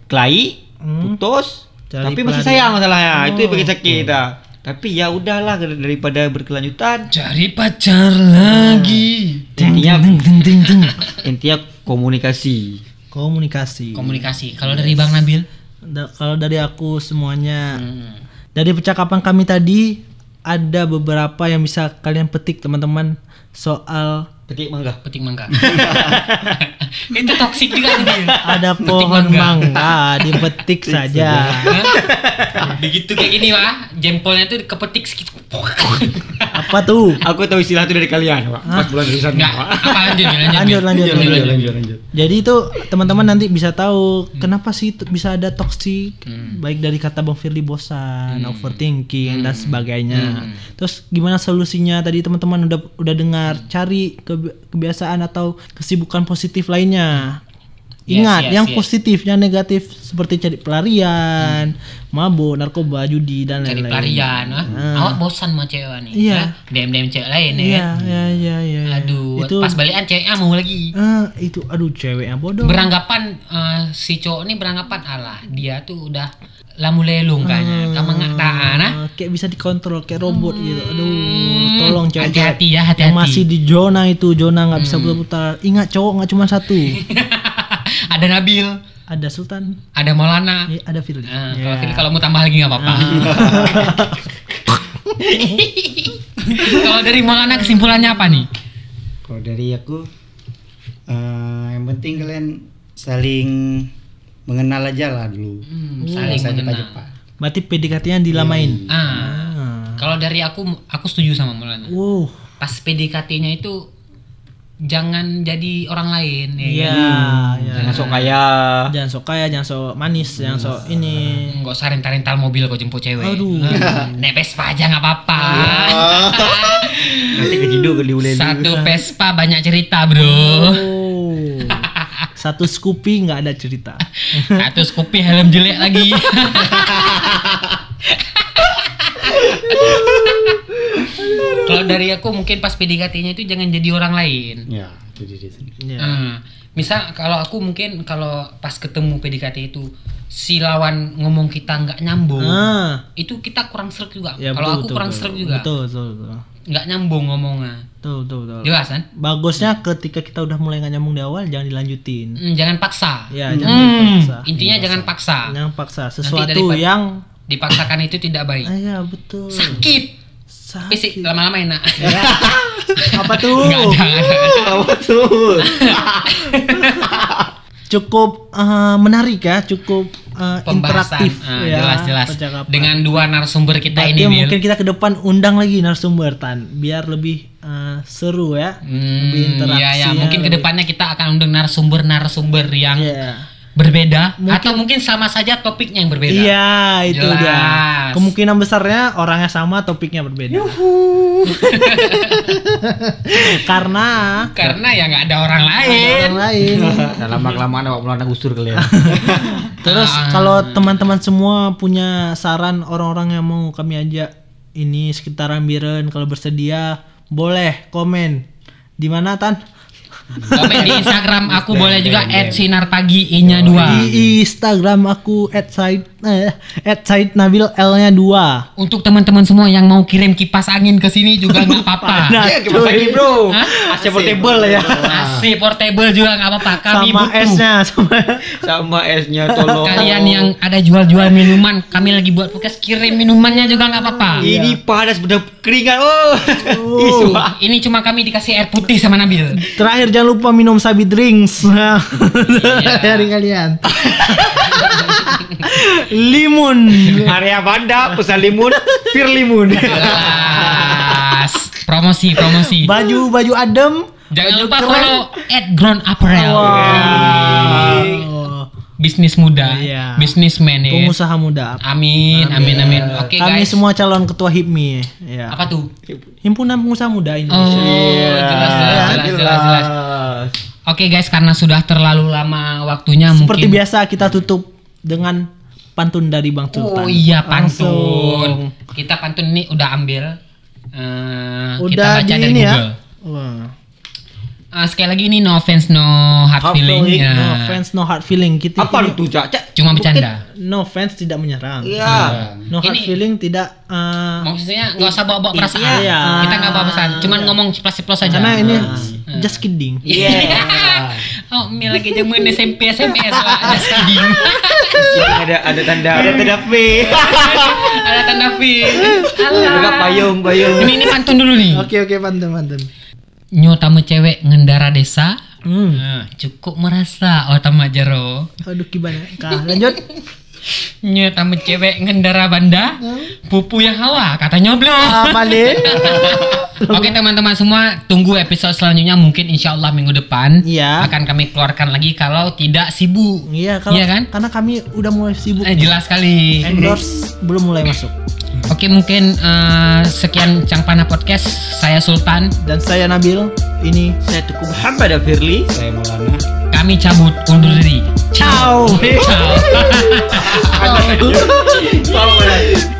kelahi Hmm. putus Cari tapi masih sayang masalahnya Oh. itu yang bikin sakit dah. tapi ya udahlah daripada berkelanjutan Cari pacar lagi. intinya Ding, ding, ding, ding. intinya komunikasi Komunikasi. Komunikasi. Kalau dari Bang Nabil? Da- kalau dari aku semuanya Hmm. dari percakapan kami tadi ada beberapa yang bisa kalian petik teman-teman soal petik mangga Petik mangga. itu toxic juga nih. Ada Petik pohon mangga. mangga dipetik saja. Hah? Begitu kayak gini wah, jempolnya tuh kepetik sedikit. Apa tuh? aku tahu istilah itu dari kalian pak pas bulan tulisan Enggak, apa lanjut Lanjut, lanjut, lanjut lanjut lanjut Jadi itu teman-teman nanti bisa tahu kenapa sih itu bisa ada toxic Hmm. baik dari kata Bang Firly bosan, Hmm. overthinking dan sebagainya. Hmm. Terus gimana solusinya tadi teman-teman udah udah dengar cari ke- kebiasaan atau kesibukan positif lainnya. Ingat, yes, yang yes. positif, yang negatif seperti cari pelarian, mabuk, narkoba, judi dan Cari lain-lain. pelarian, wah. Ah. Awak bosan sama cewek nih. Iya. ya? DM-DM cewek lain ya. Iya, kan? iya, iya, iya. Aduh, itu pas balikan ceweknya mau lagi. ah, itu aduh cewek yang bodoh. Beranggapan eh, si cowok ini beranggapan alah dia tuh udah lamu lelung kayaknya. Kamu nggak tahan ah. Kayak bisa dikontrol kayak robot gitu. Aduh, tolong cewek Hati-hati ya, yang hati-hati. Hmm. masih di zona itu zona nggak bisa putar-putar. Ingat cowok nggak cuma satu. ada Nabil, ada Sultan, ada Maulana. eh, ada Firly. Nah, Ya. kalau Fili kalau mau tambah lagi nggak apa-apa. kalau dari Maulana kesimpulannya apa nih? kalau dari aku eh, yang penting kalian saling mengenal aja lah dulu Hmm, saling usah mengenal. cepat-cepat. Berarti PDKT-nya dilamain. Ah, Ah. kalau dari aku aku setuju sama Maulana. Wow. Pas PDKT-nya itu jangan jadi orang lain ya Iya, kan? iya. Jangan sok kaya. Jangan sok kaya, jangan sok manis, jangan sok ini. nggak usah rental-rental mobil kau jemput cewek Aduh. Nah, naik Vespa aja nggak apa-apa Nanti kejidu ke satu Vespa banyak cerita bro Oh. Satu Scoopy nggak ada cerita. satu Scoopy helm jelek lagi kalau dari aku mungkin pas PDKT-nya itu jangan jadi orang lain Ya, diri sendiri. Iya. Hmm. misal kalau aku mungkin kalau pas ketemu PDKT itu si lawan ngomong kita nggak nyambung Ah, itu kita kurang serg juga ya kalau aku betul, kurang betul. serg juga Betul, betul, betul. Nggak nyambung ngomongnya Betul, betul, betul. jelas kan Bagusnya ketika kita udah mulai nggak nyambung di awal jangan dilanjutin. Hmm, jangan paksa Ya, jangan Hmm, dipaksa. intinya jangan paksa Jangan paksa sesuatu yang dipaksakan itu tidak baik Ah, ya, betul. sakit tapi sih lama-lama enak Ya. Apa tuh? nggak ada, nggak ada. Apa tuh? Cukup eh, menarik ya, cukup pembahasan interaktif Ah, ya. jelas-jelas dengan dua narasumber kita Berarti ini Mil. mungkin kita ke depan undang lagi narasumber tan biar lebih eh, seru ya. lebih Hmm, interaksi. iya ya, mungkin ke depannya kita akan undang narasumber-narasumber yang Iya. Berbeda atau mungkin sama saja topiknya yang berbeda. Iya, itu Jelas. dia. Kemungkinan besarnya orangnya sama, topiknya berbeda. Karena Karena ya nggak ada orang lain. orang lain. Nah, lama kelamaan awak mulai gusur kalian. Terus Ah. kalau teman-teman semua punya saran orang-orang yang mau kami ajak ini sekitaran Biren kalau bersedia boleh komen. Di mana Tan? Komen di Instagram aku boleh juga @sinarpagi i-nya 2. Di Instagram aku @said eh, @said_nabil L-nya 2. Untuk teman-teman semua yang mau kirim kipas angin ke sini juga nggak apa-apa. Nah, Ya, kipas angin, Bro. Hah? AC portable ya. AC portable juga nggak apa-apa. Kami sama butuh. S-nya sama Sama esnya tolong. Kalian yang ada jual-jual minuman, kami lagi buat podcast kirim minumannya juga nggak apa-apa. ini panas bener keringat. Oh. Isu. Ini cuma kami dikasih air putih sama Nabil. Terakhir jangan lupa minum sabi drinks Iya. dari kalian. Limun. Area Banda, pesan limun, Fir limun. Jelas. Promosi, promosi. Baju baju adem. Jangan baju lupa keren. follow @ground apparel. Wow. Bisnis muda, Iya. bisnismen ya. Pengusaha muda. Amin, amin, amin. Oke Kami guys. semua calon ketua HIPMI. Ya. Apa tuh? Himpunan Pengusaha Muda Oh, Indonesia. jelas, jelas, jelas, jelas, jelas. Oke guys, karena sudah terlalu lama waktunya Seperti mungkin. biasa kita tutup dengan pantun dari Bang Sultan. Oh iya Langsung. pantun. Kita pantun ini udah ambil. Eh, kita Udah baca di dari ini ya. Google. Wah. Eh, sekali lagi ini no offense no hard Hard feeling. feeling, ya. No offense, no hard feeling. Kita Apa itu, Cak? Cuma bercanda. No offense tidak menyerang. Iya. No hard Ini- feeling tidak eh, Maksudnya nggak usah bawa-bawa perasaan. Iya. Kita nggak bawa perasaan. Cuman ngomong ceplos-ceplos aja. karena ini Ah. just kidding. Iya. Oh, Mil lagi jamuin SMP SMS lah. Just kidding. ada ada tanda ada tanda V. Ada tanda V. Ada Alah. payung payung. Ini ini pantun dulu nih. Oke oke pantun pantun. Nyo tamu cewek ngendara desa. Hmm. Nah, cukup merasa oh tamu jero. Aduh gimana? Kah, lanjut. Nyo tamu cewek ngendara banda. Pupu yang hawa kata nyoblo. Apa nih? Oke teman-teman semua tunggu episode selanjutnya mungkin insya Allah minggu depan Iya. akan kami keluarkan lagi kalau tidak sibuk. Iya kalau Iya kan? karena kami udah mulai sibuk. Eh, jelas sekali. Endorse belum mulai masuk. Oke mungkin eh, sekian Cangpana Podcast. Saya Sultan. Dan saya Nabil. Ini Saya Tuku Muhammad Firly. Saya Maulana. Kami cabut undur diri. ciao. Ciao.